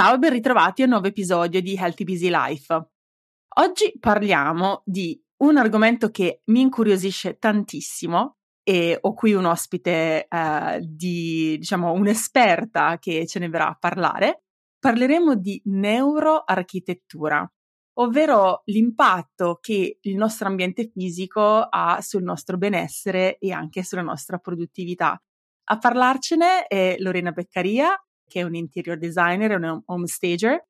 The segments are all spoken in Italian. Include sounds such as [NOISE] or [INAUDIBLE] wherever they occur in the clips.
Ciao e ben ritrovati a un nuovo episodio di Healthy Busy Life. Oggi parliamo di un argomento che mi incuriosisce tantissimo e ho qui un ospite eh, di, diciamo, un'esperta che ce ne verrà a parlare. Parleremo di neuroarchitettura, ovvero l'impatto che il nostro ambiente fisico ha sul nostro benessere e anche sulla nostra produttività. A parlarcene è Lorena Beccaria, che è un interior designer e un home stager.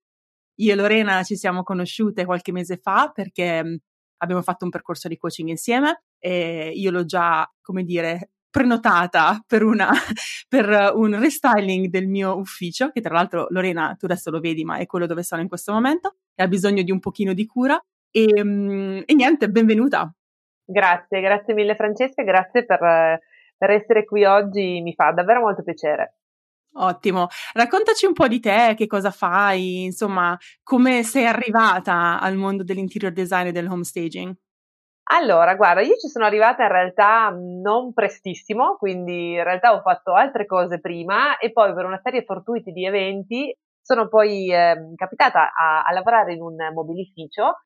Io e Lorena ci siamo conosciute qualche mese fa perché mm, abbiamo fatto un percorso di coaching insieme e io l'ho già, come dire, prenotata per, una, [LAUGHS] per un restyling del mio ufficio, che tra l'altro Lorena, tu adesso lo vedi, ma è quello dove sono in questo momento, e ha bisogno di un pochino di cura. E, mm, e niente, benvenuta. Grazie, grazie mille Francesca, grazie per, per essere qui oggi, mi fa davvero molto piacere. Ottimo, raccontaci un po' di te, che cosa fai, insomma, come sei arrivata al mondo dell'interior design e del home staging? Allora, guarda, io ci sono arrivata in realtà non prestissimo, quindi in realtà ho fatto altre cose prima e poi per una serie fortuita di eventi sono poi eh, capitata a, a, lavorare in un mobilificio.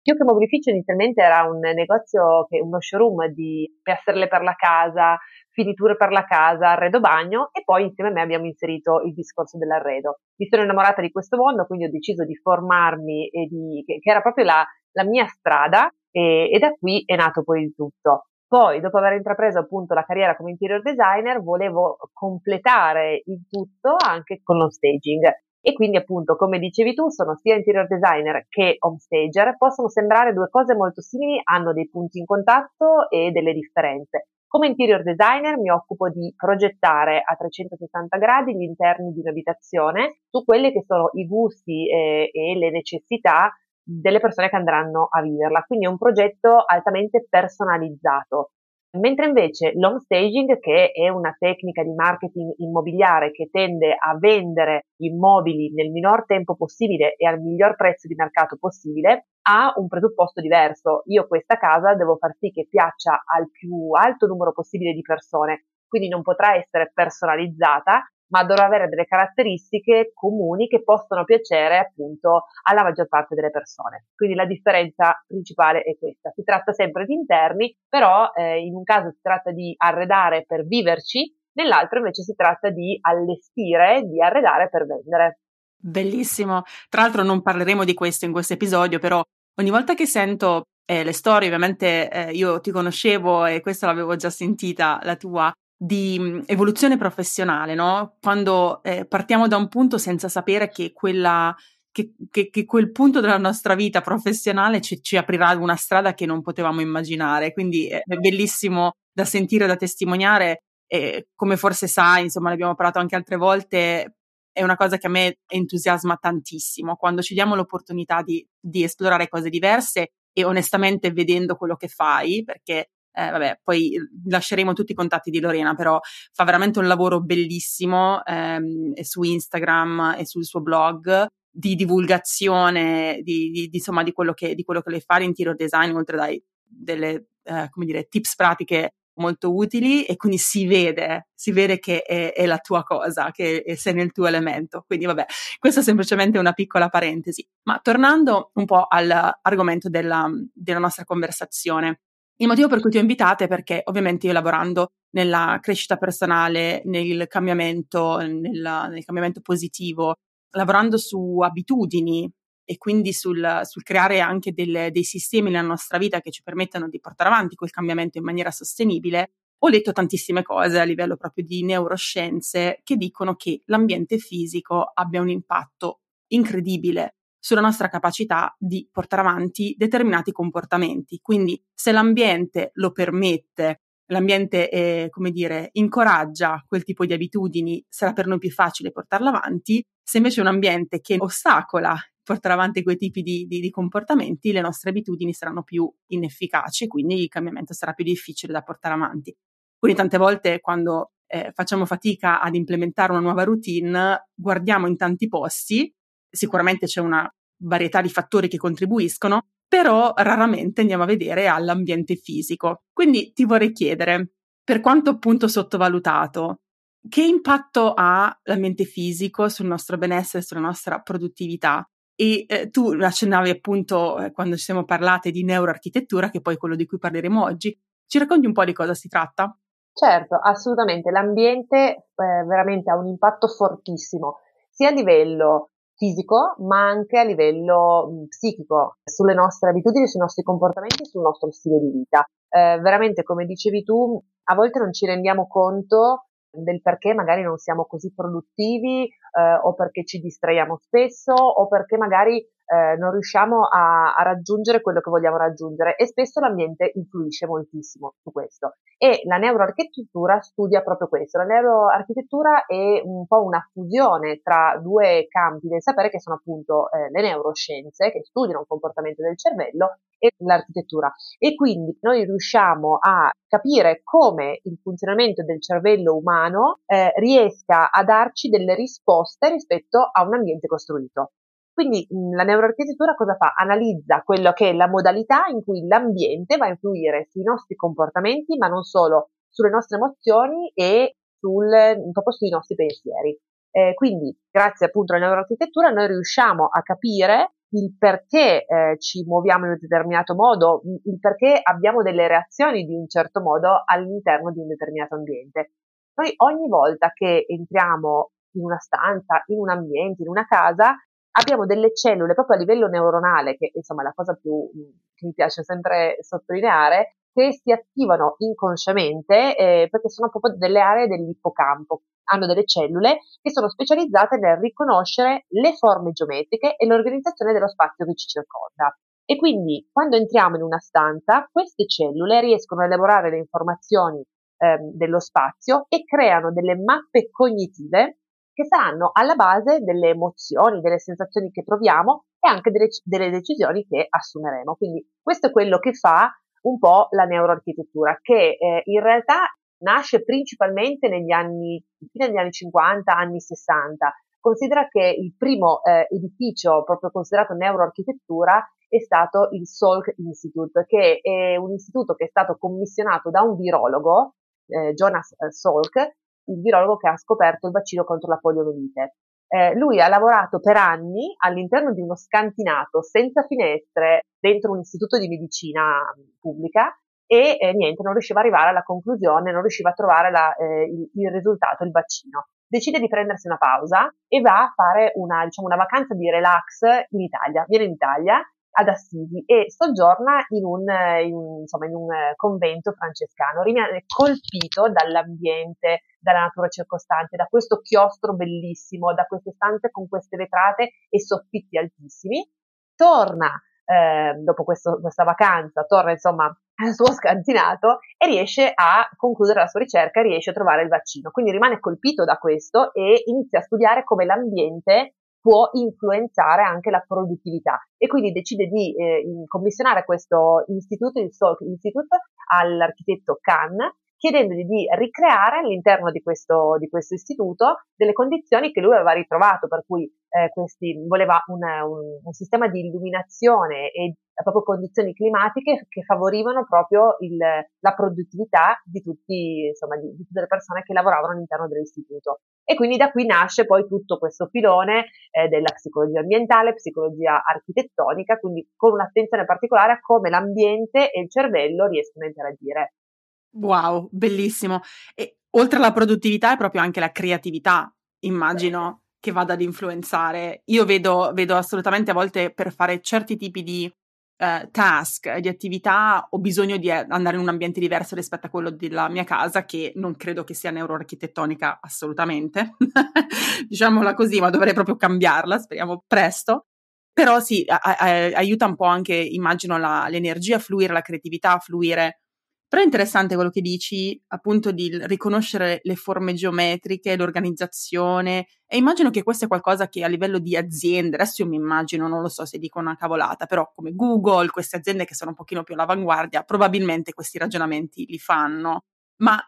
Più che mobilificio inizialmente era un negozio, che, uno showroom di piastrelle per la casa, finiture per la casa, arredo bagno e poi insieme a me abbiamo inserito il discorso dell'arredo. Mi sono innamorata di questo mondo, quindi ho deciso di formarmi e di, che, che era proprio la, la mia strada e, e da qui è nato poi il tutto. Poi, dopo aver intrapreso appunto la carriera come interior designer, volevo completare il tutto anche con lo staging. E quindi, appunto, come dicevi tu, sono sia interior designer che home stager. Possono sembrare due cose molto simili, hanno dei punti in contatto e delle differenze. Come interior designer mi occupo di progettare a 360 gradi gli interni di un'abitazione su quelli che sono i gusti e, e le necessità delle persone che andranno a viverla. Quindi è un progetto altamente personalizzato. Mentre invece l'home staging, che è una tecnica di marketing immobiliare che tende a vendere immobili nel minor tempo possibile e al miglior prezzo di mercato possibile, ha un presupposto diverso. Io questa casa devo far sì che piaccia al più alto numero possibile di persone, quindi non potrà essere personalizzata, ma dovrà avere delle caratteristiche comuni che possono piacere appunto alla maggior parte delle persone. Quindi la differenza principale è questa. Si tratta sempre di interni, però eh, in un caso si tratta di arredare per viverci, nell'altro invece si tratta di allestire, di arredare per vendere. Bellissimo. Tra l'altro non parleremo di questo in questo episodio, però ogni volta che sento eh, le storie, ovviamente eh, io ti conoscevo e questa l'avevo già sentita, la tua, di mh, evoluzione professionale, no? Quando eh, partiamo da un punto senza sapere che quella che, che, che, quel punto della nostra vita professionale ci, ci, aprirà una strada che non potevamo immaginare. Quindi è bellissimo da sentire, da testimoniare. E come forse sai, insomma, ne abbiamo parlato anche altre volte, è una cosa che a me entusiasma tantissimo, quando ci diamo l'opportunità di, di esplorare cose diverse e onestamente vedendo quello che fai, perché eh, vabbè, poi lasceremo tutti i contatti di Lorena, però fa veramente un lavoro bellissimo ehm, su Instagram e sul suo blog di divulgazione di, di, di, insomma, di, quello che, quello che lei fa l'interior design, oltre dai delle eh, come dire, tips pratiche molto utili e quindi si vede, si vede che è, è la tua cosa, che sei nel tuo elemento. Quindi vabbè, questa è semplicemente una piccola parentesi. Ma tornando un po' all'argomento della, della nostra conversazione, il motivo per cui ti ho invitata è perché ovviamente io lavorando nella crescita personale, nel cambiamento, nel, nel cambiamento positivo, lavorando su abitudini e quindi sul, sul creare anche del, dei sistemi nella nostra vita che ci permettano di portare avanti quel cambiamento in maniera sostenibile, ho letto tantissime cose a livello proprio di neuroscienze che dicono che l'ambiente fisico abbia un impatto incredibile sulla nostra capacità di portare avanti determinati comportamenti. Quindi se l'ambiente lo permette l'ambiente, è, come dire, incoraggia quel tipo di abitudini, sarà per noi più facile portarla avanti. Se invece è un ambiente che ostacola portare avanti quei tipi di, di, di, comportamenti, le nostre abitudini saranno più inefficaci, quindi il cambiamento sarà più difficile da portare avanti. Quindi tante volte quando eh, facciamo fatica ad implementare una nuova routine, guardiamo in tanti posti, sicuramente c'è una varietà di fattori che contribuiscono, però raramente andiamo a vedere all'ambiente fisico. Quindi ti vorrei chiedere, per quanto appunto sottovalutato, che impatto ha l'ambiente fisico sul nostro benessere, sulla nostra produttività? E eh, tu accennavi appunto eh, quando ci siamo parlate di neuroarchitettura, che poi quello di cui parleremo oggi. Ci racconti un po' di cosa si tratta? Certo, assolutamente. L'ambiente eh, veramente ha un impatto fortissimo, sia a livello fisico, ma anche a livello mh, psichico, sulle nostre abitudini, sui nostri comportamenti sul nostro stile di vita. Eh, veramente, come dicevi tu, a volte non ci rendiamo conto del perché magari non siamo così produttivi eh, o perché ci distraiamo spesso o perché magari eh, non riusciamo a, a, raggiungere quello che vogliamo raggiungere e spesso l'ambiente influisce moltissimo su questo. E la neuroarchitettura studia proprio questo. La neuroarchitettura è un po' una fusione tra due campi del sapere che sono appunto eh, le neuroscienze che studiano il comportamento del cervello e l'architettura. E quindi noi riusciamo a capire come il funzionamento del cervello umano eh, riesca a darci delle risposte rispetto a un ambiente costruito. Quindi mh, la neuroarchitettura cosa fa? Analizza quello che è la modalità in cui l'ambiente va a influire sui nostri comportamenti, ma non solo, sulle nostre emozioni e sul, proprio sui nostri pensieri. Eh, quindi, grazie appunto alla neuroarchitettura, noi riusciamo a capire il perché eh, ci muoviamo in un determinato modo, il perché abbiamo delle reazioni di un certo modo all'interno di un determinato ambiente. Noi ogni volta che entriamo in una stanza, in un ambiente, in una casa, abbiamo delle cellule proprio a livello neuronale, che insomma è la cosa più che mi piace sempre sottolineare, che si attivano inconsciamente eh, perché sono proprio delle aree dell'ippocampo. Hanno delle cellule che sono specializzate nel riconoscere le forme geometriche e l'organizzazione dello spazio che ci circonda. E quindi quando entriamo in una stanza, queste cellule riescono a elaborare le informazioni eh, dello spazio e creano delle mappe cognitive che saranno alla base delle emozioni, delle sensazioni che proviamo e anche delle, delle decisioni che assumeremo. Quindi questo è quello che fa un po' la neuroarchitettura, che eh, in realtà nasce principalmente negli anni, fine degli anni 50, anni 60. Considera che il primo eh, edificio proprio considerato neuroarchitettura è stato il Salk Institute, che è un istituto che è stato commissionato da un virologo, eh, Jonas eh, Salk, il virologo che ha scoperto il vaccino contro la poliomielite. Eh, lui ha lavorato per anni all'interno di uno scantinato senza finestre dentro un istituto di medicina pubblica e eh, niente, non riusciva ad arrivare alla conclusione, non riusciva a trovare la, eh, il, il, risultato, il vaccino. Decide di prendersi una pausa e va a fare una, diciamo, una vacanza di relax in Italia. Viene in Italia ad Assisi e soggiorna in un, in, insomma, in un convento francescano. Rimane colpito dall'ambiente, dalla natura circostante, da questo chiostro bellissimo, da queste stanze con queste vetrate e soffitti altissimi. Torna eh, dopo questo, questa vacanza, torna insomma al suo scantinato e riesce a concludere la sua ricerca, riesce a trovare il vaccino. Quindi rimane colpito da questo e inizia a studiare come l'ambiente può influenzare anche la produttività. E quindi decide di eh, commissionare questo istituto, il Salk Institute, all'architetto Khan chiedendogli di ricreare all'interno di questo, di questo, istituto delle condizioni che lui aveva ritrovato, per cui eh, questi, voleva un, un, un, sistema di illuminazione e proprio condizioni climatiche che favorivano proprio il, la produttività di, tutti, insomma, di, di, tutte le persone che lavoravano all'interno dell'istituto. E quindi da qui nasce poi tutto questo filone eh, della psicologia ambientale, psicologia architettonica, quindi con un'attenzione particolare a come l'ambiente e il cervello riescono a interagire. Wow, bellissimo. E oltre alla produttività è proprio anche la creatività, immagino, che vada ad influenzare. Io vedo, vedo assolutamente a volte per fare certi tipi di eh, task, di attività, ho bisogno di eh, andare in un ambiente diverso rispetto a quello della mia casa, che non credo che sia neuroarchitettonica assolutamente, [LAUGHS] diciamola così, ma dovrei proprio cambiarla, speriamo presto. Però sì, a- a- aiuta un po' anche, immagino, la, l'energia a fluire, la creatività a fluire Però è interessante quello che dici, appunto, di riconoscere le forme geometriche, l'organizzazione, e immagino che questo è qualcosa che a livello di aziende, adesso io mi immagino, non lo so se dico una cavolata, però come Google, queste aziende che sono un pochino più all'avanguardia, probabilmente questi ragionamenti li fanno. Ma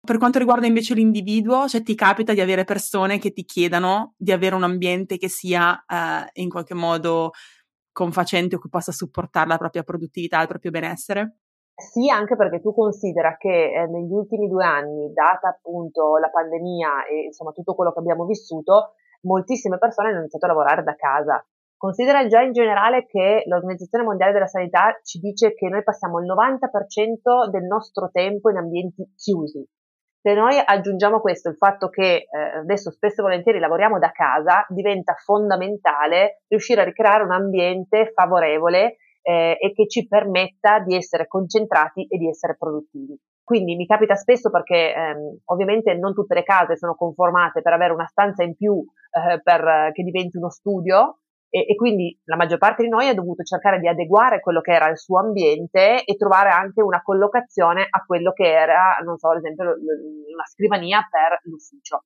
per quanto riguarda invece l'individuo, cioè ti capita di avere persone che ti chiedano di avere un ambiente che sia eh, in qualche modo confacente o che possa supportare la propria produttività, il proprio benessere? Sì, anche perché tu considera che eh, negli ultimi due anni, data appunto la pandemia e insomma tutto quello che abbiamo vissuto, moltissime persone hanno iniziato a lavorare da casa. Considera già in generale che l'Organizzazione Mondiale della Sanità ci dice che noi passiamo il 90% del nostro tempo in ambienti chiusi. Se noi aggiungiamo questo, il fatto che eh, adesso spesso e volentieri lavoriamo da casa, diventa fondamentale riuscire a ricreare un ambiente favorevole eh, e che ci permetta di essere concentrati e di essere produttivi. Quindi mi capita spesso perché ehm, ovviamente non tutte le case sono conformate per avere una stanza in più eh, per, che diventi uno studio e, e, quindi la maggior parte di noi ha dovuto cercare di adeguare quello che era il suo ambiente e trovare anche una collocazione a quello che era, non so, ad esempio una scrivania per l'ufficio.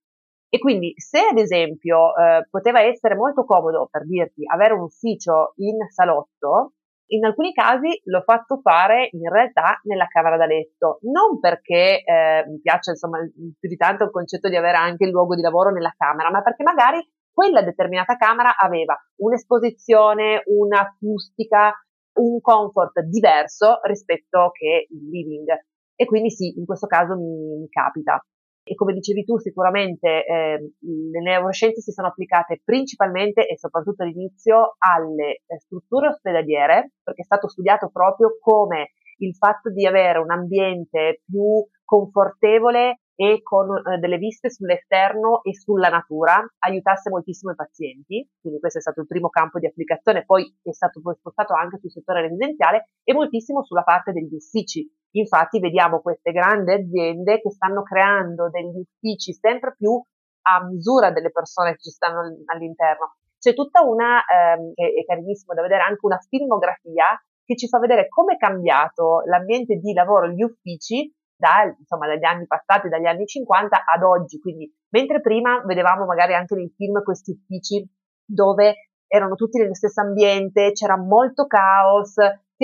E quindi se ad esempio eh, poteva essere molto comodo, per dirti, avere un ufficio in salotto, in alcuni casi l'ho fatto fare in realtà nella camera da letto, non perché eh, mi piace insomma più di tanto il concetto di avere anche il luogo di lavoro nella camera, ma perché magari quella determinata camera aveva un'esposizione, un'acustica, un comfort diverso rispetto che il living. E quindi sì, in questo caso mi, mi capita e come dicevi tu sicuramente eh, le neuroscienze si sono applicate principalmente e soprattutto all'inizio alle eh, strutture ospedaliere perché è stato studiato proprio come il fatto di avere un ambiente più confortevole e con eh, delle viste sull'esterno e sulla natura aiutasse moltissimo i pazienti, quindi questo è stato il primo campo di applicazione, poi è stato poi spostato anche sul settore residenziale e moltissimo sulla parte degli uffici. Infatti vediamo queste grandi aziende che stanno creando degli uffici sempre più a misura delle persone che ci stanno all'interno. C'è tutta una, ehm, è carinissimo da vedere, anche una filmografia che ci fa vedere come è cambiato l'ambiente di lavoro, gli uffici, da, insomma, dagli anni passati, dagli anni 50 ad oggi. Quindi, mentre prima vedevamo magari anche nei film questi uffici dove erano tutti nello stesso ambiente, c'era molto caos,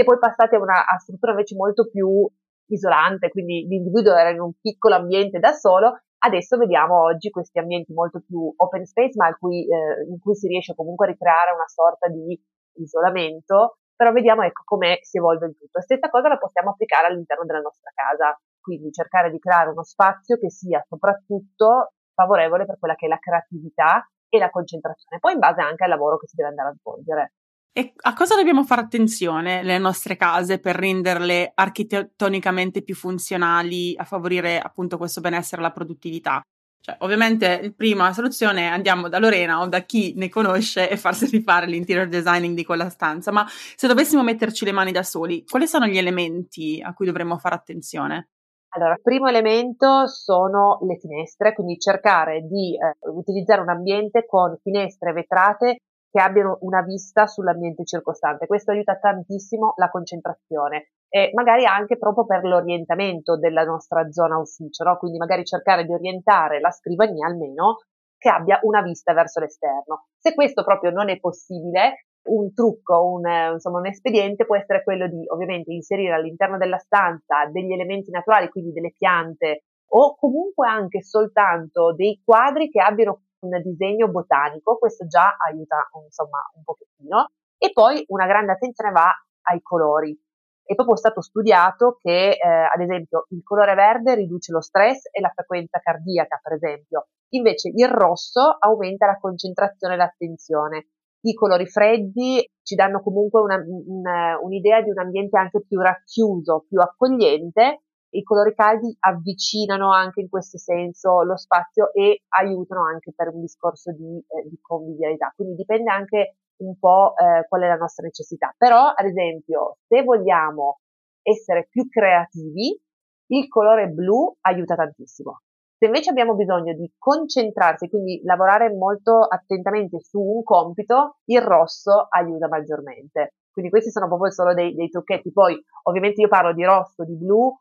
è poi passati a una a struttura invece molto più isolante, quindi l'individuo era in un piccolo ambiente da solo, adesso vediamo oggi questi ambienti molto più open space, ma cui, eh, in cui si riesce comunque a ricreare una sorta di isolamento, però vediamo ecco come si evolve il tutto. stessa cosa la possiamo applicare all'interno della nostra casa quindi cercare di creare uno spazio che sia soprattutto favorevole per quella che è la creatività e la concentrazione, poi in base anche al lavoro che si deve andare a svolgere. E a cosa dobbiamo fare attenzione le nostre case per renderle architettonicamente più funzionali, a favorire appunto questo benessere e la produttività? Cioè, ovviamente, la prima soluzione è andiamo da Lorena o da chi ne conosce e farsi [LAUGHS] rifare l'interior designing di quella stanza. Ma se dovessimo metterci le mani da soli, quali sono gli elementi a cui dovremmo fare attenzione? Allora, primo elemento sono le finestre, quindi cercare di eh, utilizzare un ambiente con finestre vetrate che abbiano una vista sull'ambiente circostante. Questo aiuta tantissimo la concentrazione e magari anche proprio per l'orientamento della nostra zona ufficio, no? quindi magari cercare di orientare la scrivania almeno che abbia una vista verso l'esterno. Se questo proprio non è possibile, un trucco, un, insomma, un espediente può essere quello di ovviamente inserire all'interno della stanza degli elementi naturali, quindi delle piante o comunque anche soltanto dei quadri che abbiano un disegno botanico, questo già aiuta insomma un pochettino. E poi una grande attenzione va ai colori. È proprio stato studiato che, eh, ad esempio, il colore verde riduce lo stress e la frequenza cardiaca, per esempio. Invece il rosso aumenta la concentrazione e l'attenzione i colori freddi ci danno comunque una, una, un'idea di un ambiente anche più racchiuso, più accogliente. I colori caldi avvicinano anche in questo senso lo spazio e aiutano anche per un discorso di, eh, di convivialità. Quindi dipende anche un po' eh, qual è la nostra necessità. Però, ad esempio, se vogliamo essere più creativi, il colore blu aiuta tantissimo. Se invece abbiamo bisogno di concentrarsi, quindi lavorare molto attentamente su un compito, il rosso aiuta maggiormente. Quindi questi sono proprio solo dei, dei trucchetti. Poi, ovviamente io parlo di rosso, di blu,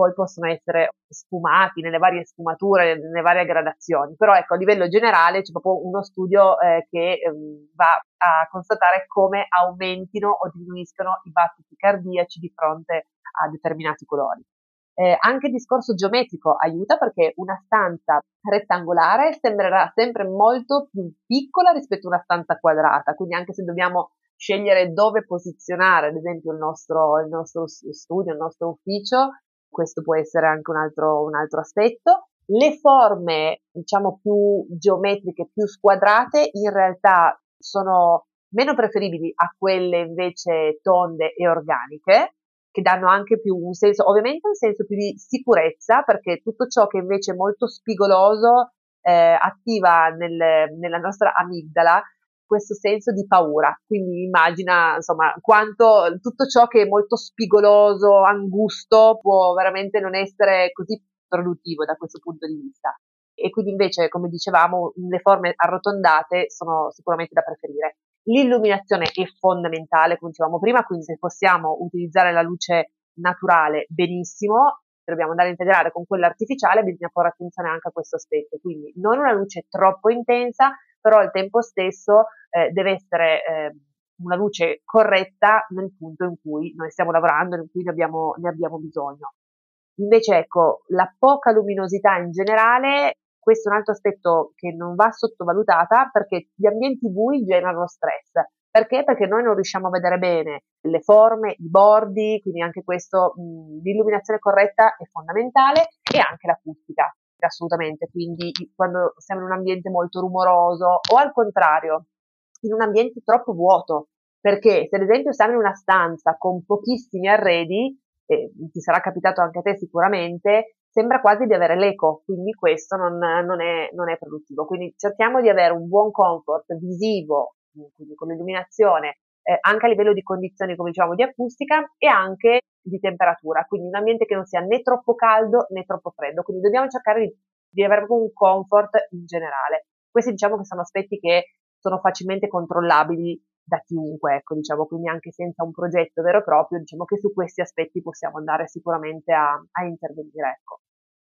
poi possono essere sfumati nelle varie sfumature, nelle varie gradazioni, però ecco a livello generale c'è proprio uno studio eh, che eh, va a constatare come aumentino o diminuiscono i battiti cardiaci di fronte a determinati colori. Eh, anche il discorso geometrico aiuta perché una stanza rettangolare sembrerà sempre molto più piccola rispetto a una stanza quadrata, quindi anche se dobbiamo scegliere dove posizionare, ad esempio, il nostro, il nostro studio, il nostro ufficio, questo può essere anche un altro, un altro aspetto. Le forme, diciamo, più geometriche, più squadrate, in realtà sono meno preferibili a quelle invece tonde e organiche, che danno anche più un senso, ovviamente un senso più di sicurezza, perché tutto ciò che invece è molto spigoloso eh, attiva nel, nella nostra amigdala questo senso di paura. Quindi immagina, insomma, quanto tutto ciò che è molto spigoloso, angusto, può veramente non essere così produttivo da questo punto di vista. E quindi invece, come dicevamo, le forme arrotondate sono sicuramente da preferire. L'illuminazione è fondamentale, come dicevamo prima, quindi se possiamo utilizzare la luce naturale benissimo, dobbiamo andare a integrare con quella artificiale, bisogna porre attenzione anche a questo aspetto. Quindi non una luce troppo intensa, però al tempo stesso eh, deve essere eh, una luce corretta nel punto in cui noi stiamo lavorando, in cui ne abbiamo, ne abbiamo bisogno. Invece ecco, la poca luminosità in generale questo è un altro aspetto che non va sottovalutata perché gli ambienti bui generano stress. Perché? Perché noi non riusciamo a vedere bene le forme, i bordi, quindi anche questo, mh, l'illuminazione corretta è fondamentale e anche l'acustica, assolutamente. Quindi quando siamo in un ambiente molto rumoroso o al contrario, in un ambiente troppo vuoto, perché se ad esempio siamo in una stanza con pochissimi arredi, eh, ti sarà capitato anche a te sicuramente, sembra quasi di avere l'eco, quindi questo non, non, è, non, è, produttivo. Quindi cerchiamo di avere un buon comfort visivo, quindi con l'illuminazione, eh, anche a livello di condizioni, come diciamo, di acustica e anche di temperatura, quindi un ambiente che non sia né troppo caldo né troppo freddo, quindi dobbiamo cercare di, di avere un comfort in generale. Questi diciamo che sono aspetti che sono facilmente controllabili da chiunque, ecco, diciamo, quindi anche senza un progetto vero e proprio, diciamo che su questi aspetti possiamo andare sicuramente a, a intervenire, ecco.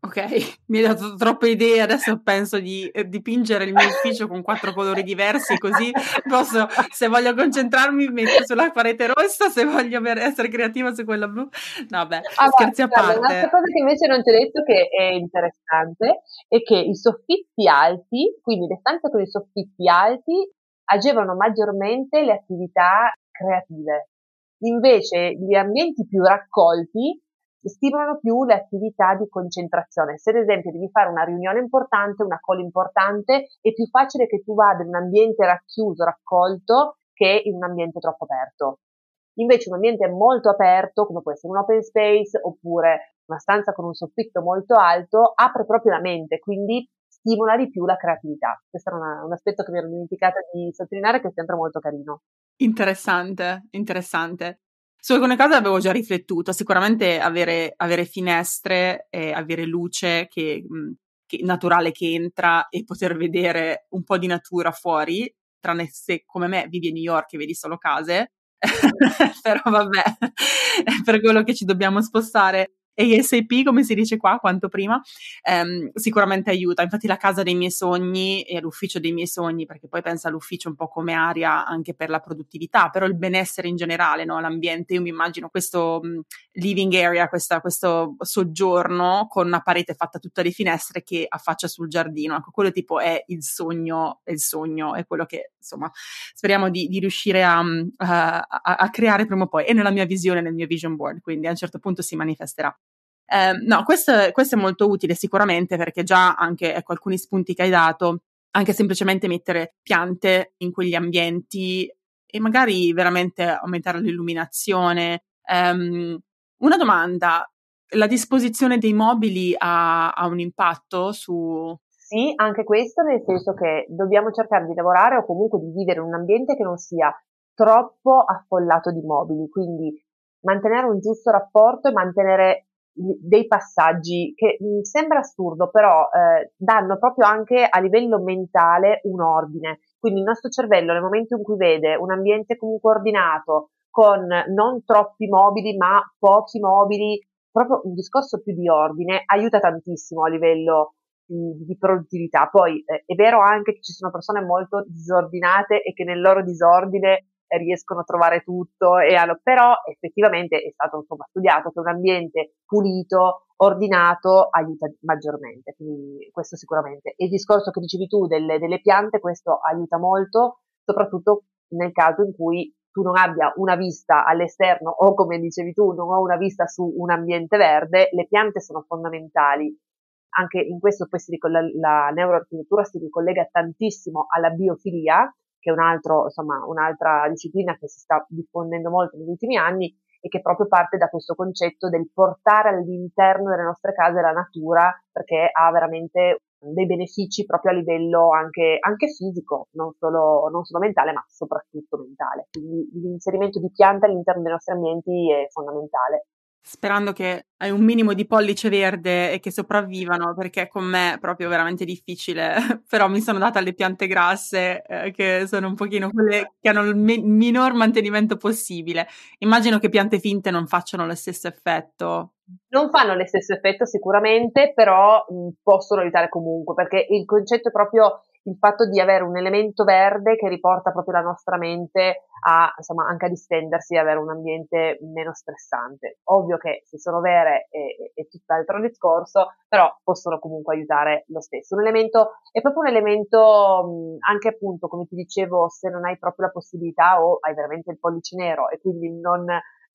Ok, [LAUGHS] mi hai dato troppe idee, adesso penso di eh, dipingere il mio ufficio con quattro colori diversi, così posso, se voglio concentrarmi, metto sulla parete rossa, se voglio essere creativa su quella blu. No, beh, ah, scherzi a parte. Un'altra cosa che invece non ti ho detto che è interessante è che i soffitti alti, quindi le stanze con i soffitti alti, agevolano maggiormente le attività creative. Invece gli ambienti più raccolti stimolano più le attività di concentrazione. Se ad esempio devi fare una riunione importante, una call importante, è più facile che tu vada in un ambiente racchiuso, raccolto, che in un ambiente troppo aperto. Invece un ambiente molto aperto, come può essere un open space oppure una stanza con un soffitto molto alto, apre proprio la mente, quindi stimola di più la creatività. Questo era una, un aspetto che mi ero dimenticata di sottolineare che è sempre molto carino. Interessante, interessante. Su alcune cose avevo già riflettuto, sicuramente avere, avere finestre e avere luce che, che, naturale che entra e poter vedere un po' di natura fuori, tranne se come me vivi a New York e vedi solo case, [LAUGHS] però vabbè, è per quello che ci dobbiamo spostare ASAP, come si dice qua, quanto prima, ehm, sicuramente aiuta. Infatti la casa dei miei sogni e l'ufficio dei miei sogni, perché poi pensa all'ufficio un po' come area anche per la produttività, però il benessere in generale, no? l'ambiente, io mi immagino questo living area, questa, questo soggiorno con una parete fatta tutta di finestre che affaccia sul giardino. Ecco, quello tipo è il sogno, è il sogno, è quello che insomma speriamo di, di riuscire a, a, a creare prima o poi. È nella mia visione, nel mio vision board, quindi a un certo punto si manifesterà. Eh, no, questo, questo, è molto utile sicuramente perché già anche ecco, alcuni spunti che hai dato, anche semplicemente mettere piante in quegli ambienti e magari veramente aumentare l'illuminazione. Um, una domanda, la disposizione dei mobili ha, ha un impatto su, sì, anche questo nel senso che dobbiamo cercare di lavorare o comunque di vivere in un ambiente che non sia troppo affollato di mobili, quindi mantenere un giusto rapporto e mantenere dei passaggi che mh, sembra assurdo, però eh, danno proprio anche a livello mentale un ordine. Quindi il nostro cervello nel momento in cui vede un ambiente comunque ordinato, con non troppi mobili ma pochi mobili, proprio un discorso più di ordine aiuta tantissimo a livello di, produttività. Poi eh, è vero anche che ci sono persone molto disordinate e che nel loro disordine riescono a trovare tutto, e allo, però effettivamente è stato insomma, studiato che un ambiente pulito, ordinato aiuta maggiormente, quindi questo sicuramente. Il discorso che dicevi tu delle, delle piante, questo aiuta molto, soprattutto nel caso in cui tu non abbia una vista all'esterno o come dicevi tu, non ho una vista su un ambiente verde, le piante sono fondamentali. Anche in questo poi si ricoll- la neuroarchitettura si ricollega tantissimo alla biofilia, che è un altro, insomma, un'altra disciplina che si sta diffondendo molto negli ultimi anni e che proprio parte da questo concetto del portare all'interno delle nostre case la natura perché ha veramente dei benefici proprio a livello anche, anche fisico, non solo, non solo, mentale, ma soprattutto mentale. Quindi l'inserimento di piante all'interno dei nostri ambienti è fondamentale sperando che hai un minimo di pollice verde e che sopravvivano, perché con me è proprio veramente difficile, [LAUGHS] però mi sono data le piante grasse, eh, che sono un pochino quelle che hanno il me- minor mantenimento possibile. Immagino che piante finte non facciano lo stesso effetto. Non fanno lo stesso effetto sicuramente, però mh, possono aiutare comunque, perché il concetto è proprio il fatto di avere un elemento verde che riporta proprio la nostra mente a, insomma, anche a distendersi e avere un ambiente meno stressante. Ovvio che se sono vere è, è tutt'altro discorso, però possono comunque aiutare lo stesso. Un elemento, è proprio un elemento, anche appunto, come ti dicevo, se non hai proprio la possibilità o hai veramente il pollice nero e quindi non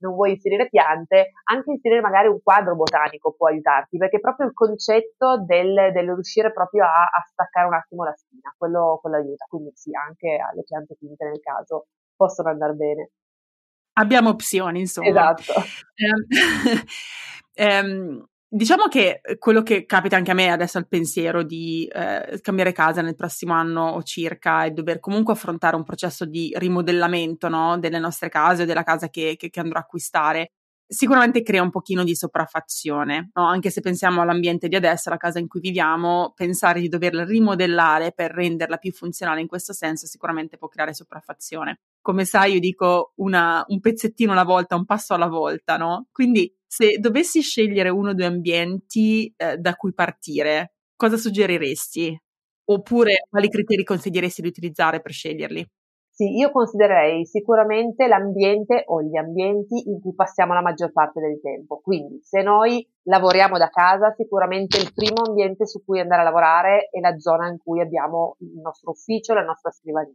non vuoi inserire piante, anche inserire magari un quadro botanico può aiutarti, perché proprio il concetto del, del riuscire proprio a, a, staccare un attimo la spina, quello, quello aiuta. Quindi sì, anche alle piante finte nel caso possono andare bene. Abbiamo opzioni, insomma. Esatto. um, [LAUGHS] Diciamo che eh, quello che capita anche a me adesso al pensiero di eh, cambiare casa nel prossimo anno o circa e dover comunque affrontare un processo di rimodellamento no? delle nostre case o della casa che, che, che, andrò a acquistare, sicuramente crea un pochino di sopraffazione, no? anche se pensiamo all'ambiente di adesso, alla casa in cui viviamo, pensare di doverla rimodellare per renderla più funzionale in questo senso sicuramente può creare sopraffazione. Come sai, io dico una, un pezzettino alla volta, un passo alla volta, no? Quindi se dovessi scegliere uno o due ambienti eh, da cui partire, cosa suggeriresti? Oppure quali criteri consiglieresti di utilizzare per sceglierli? Sì, io considererei sicuramente l'ambiente o gli ambienti in cui passiamo la maggior parte del tempo. Quindi, se noi lavoriamo da casa, sicuramente il primo ambiente su cui andare a lavorare è la zona in cui abbiamo il nostro ufficio, la nostra scrivania.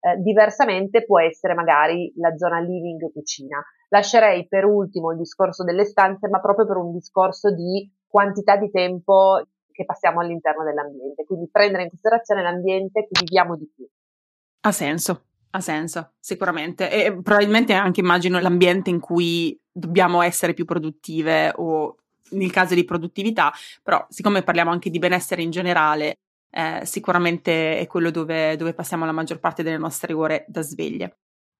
Eh, diversamente può essere magari la zona living cucina. Lascerei per ultimo il discorso delle stanze, ma proprio per un discorso di quantità di tempo che passiamo all'interno dell'ambiente, quindi prendere in considerazione l'ambiente che viviamo di più. Ha senso, ha senso, sicuramente. E probabilmente anche immagino l'ambiente in cui dobbiamo essere più produttive o nel caso di produttività, però siccome parliamo anche di benessere in generale, eh, sicuramente è quello dove, dove, passiamo la maggior parte delle nostre ore da sveglie.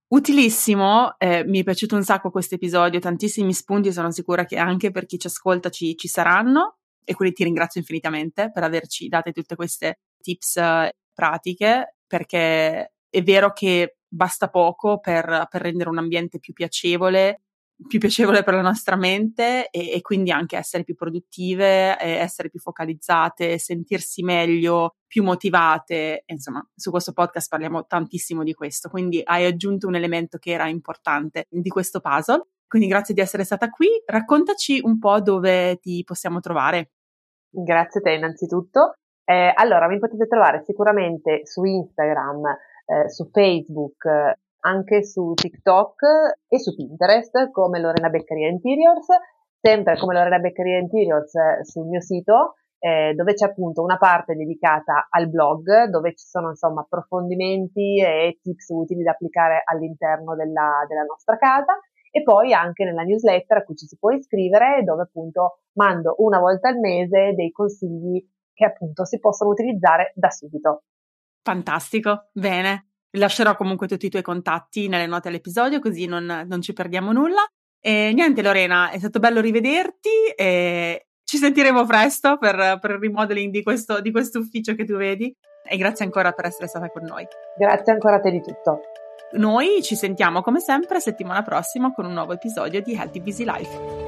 Utilissimo, eh, mi è piaciuto un sacco questo episodio, tantissimi spunti, sono sicura che anche per chi ci ascolta ci, ci saranno e quindi ti ringrazio infinitamente per averci date tutte queste tips eh, pratiche perché è vero che basta poco per, per rendere un ambiente più piacevole più piacevole per la nostra mente e, e, quindi anche essere più produttive, essere più focalizzate, sentirsi meglio, più motivate. Insomma, su questo podcast parliamo tantissimo di questo, quindi hai aggiunto un elemento che era importante di questo puzzle. Quindi grazie di essere stata qui. Raccontaci un po' dove ti possiamo trovare. Grazie a te innanzitutto. Eh, allora, mi potete trovare sicuramente su Instagram, eh, su Facebook, anche su TikTok e su Pinterest come Lorena Beccaria Interiors, sempre come Lorena Beccaria Interiors eh, sul mio sito eh, dove c'è appunto una parte dedicata al blog dove ci sono insomma approfondimenti e tips utili da applicare all'interno della, della nostra casa e poi anche nella newsletter a cui ci si può iscrivere dove appunto mando una volta al mese dei consigli che appunto si possono utilizzare da subito. Fantastico, bene. Lascerò comunque tutti i tuoi contatti nelle note all'episodio così non, non ci perdiamo nulla. E niente Lorena, è stato bello rivederti e ci sentiremo presto per, per il remodeling di questo, di questo ufficio che tu vedi e grazie ancora per essere stata con noi. Grazie ancora a te di tutto. Noi ci sentiamo come sempre settimana prossima con un nuovo episodio di Healthy Busy Life.